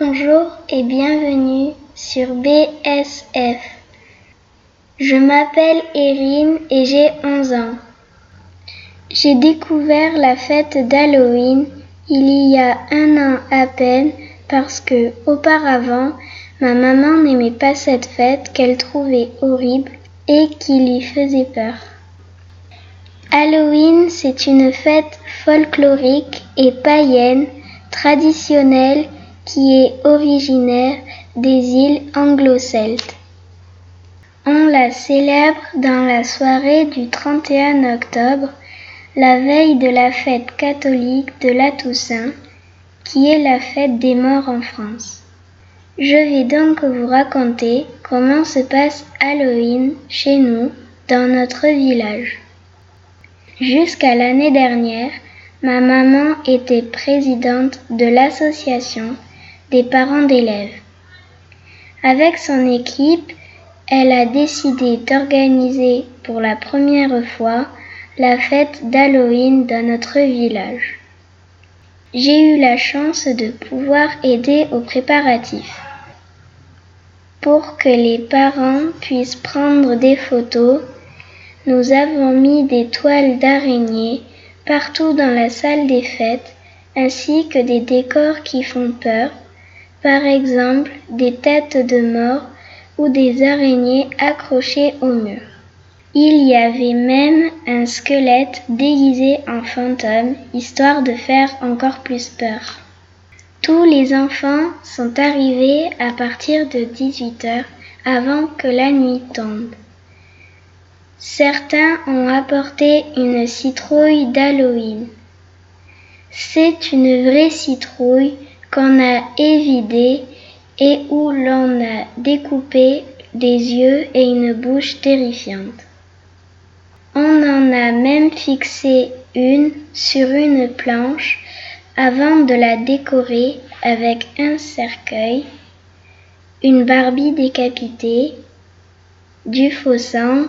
Bonjour et bienvenue sur BSF. Je m'appelle Erin et j'ai 11 ans. J'ai découvert la fête d'Halloween il y a un an à peine parce que auparavant ma maman n'aimait pas cette fête qu'elle trouvait horrible et qui lui faisait peur. Halloween, c'est une fête folklorique et païenne traditionnelle qui est originaire des îles anglo-celtes. On la célèbre dans la soirée du 31 octobre, la veille de la fête catholique de la Toussaint, qui est la fête des morts en France. Je vais donc vous raconter comment se passe Halloween chez nous, dans notre village. Jusqu'à l'année dernière, ma maman était présidente de l'association parents d'élèves. Avec son équipe, elle a décidé d'organiser pour la première fois la fête d'Halloween dans notre village. J'ai eu la chance de pouvoir aider aux préparatifs. Pour que les parents puissent prendre des photos, nous avons mis des toiles d'araignée partout dans la salle des fêtes ainsi que des décors qui font peur, par exemple des têtes de mort ou des araignées accrochées au mur. Il y avait même un squelette déguisé en fantôme, histoire de faire encore plus peur. Tous les enfants sont arrivés à partir de 18 heures avant que la nuit tombe. Certains ont apporté une citrouille d'Halloween. C'est une vraie citrouille qu'on a évidée et où l'on a découpé des yeux et une bouche terrifiante. On en a même fixé une sur une planche avant de la décorer avec un cercueil, une Barbie décapitée, du faux sang,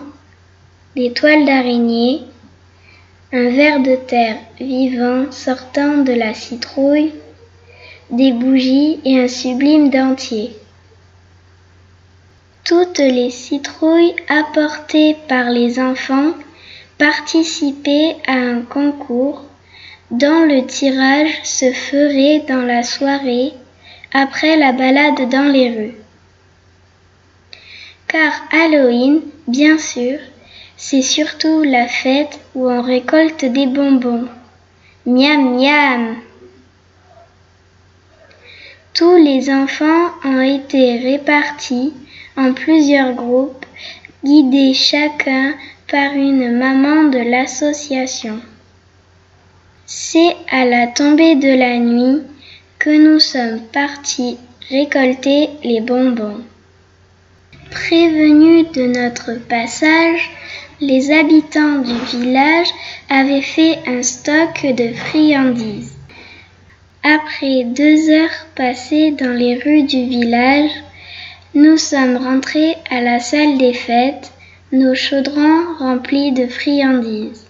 des toiles d'araignée, un ver de terre vivant sortant de la citrouille, des bougies et un sublime dentier. Toutes les citrouilles apportées par les enfants participer à un concours dont le tirage se ferait dans la soirée après la balade dans les rues. Car Halloween, bien sûr, c'est surtout la fête où on récolte des bonbons. Miam miam. Tous les enfants ont été répartis en plusieurs groupes, guidés chacun par une maman de l'association. C'est à la tombée de la nuit que nous sommes partis récolter les bonbons. Prévenus de notre passage, les habitants du village avaient fait un stock de friandises. Après deux heures passées dans les rues du village, nous sommes rentrés à la salle des fêtes nos chaudrons remplis de friandises.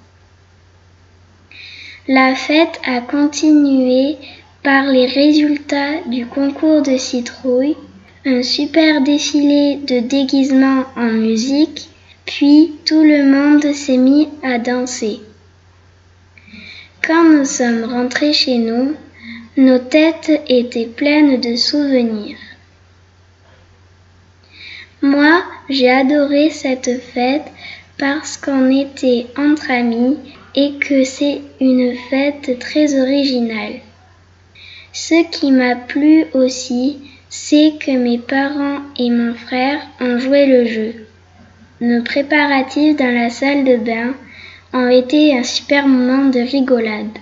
La fête a continué par les résultats du concours de citrouilles, un super défilé de déguisements en musique, puis tout le monde s'est mis à danser. Quand nous sommes rentrés chez nous, nos têtes étaient pleines de souvenirs. Moi, j'ai adoré cette fête parce qu'on était entre amis et que c'est une fête très originale. Ce qui m'a plu aussi, c'est que mes parents et mon frère ont joué le jeu. Nos préparatifs dans la salle de bain ont été un super moment de rigolade.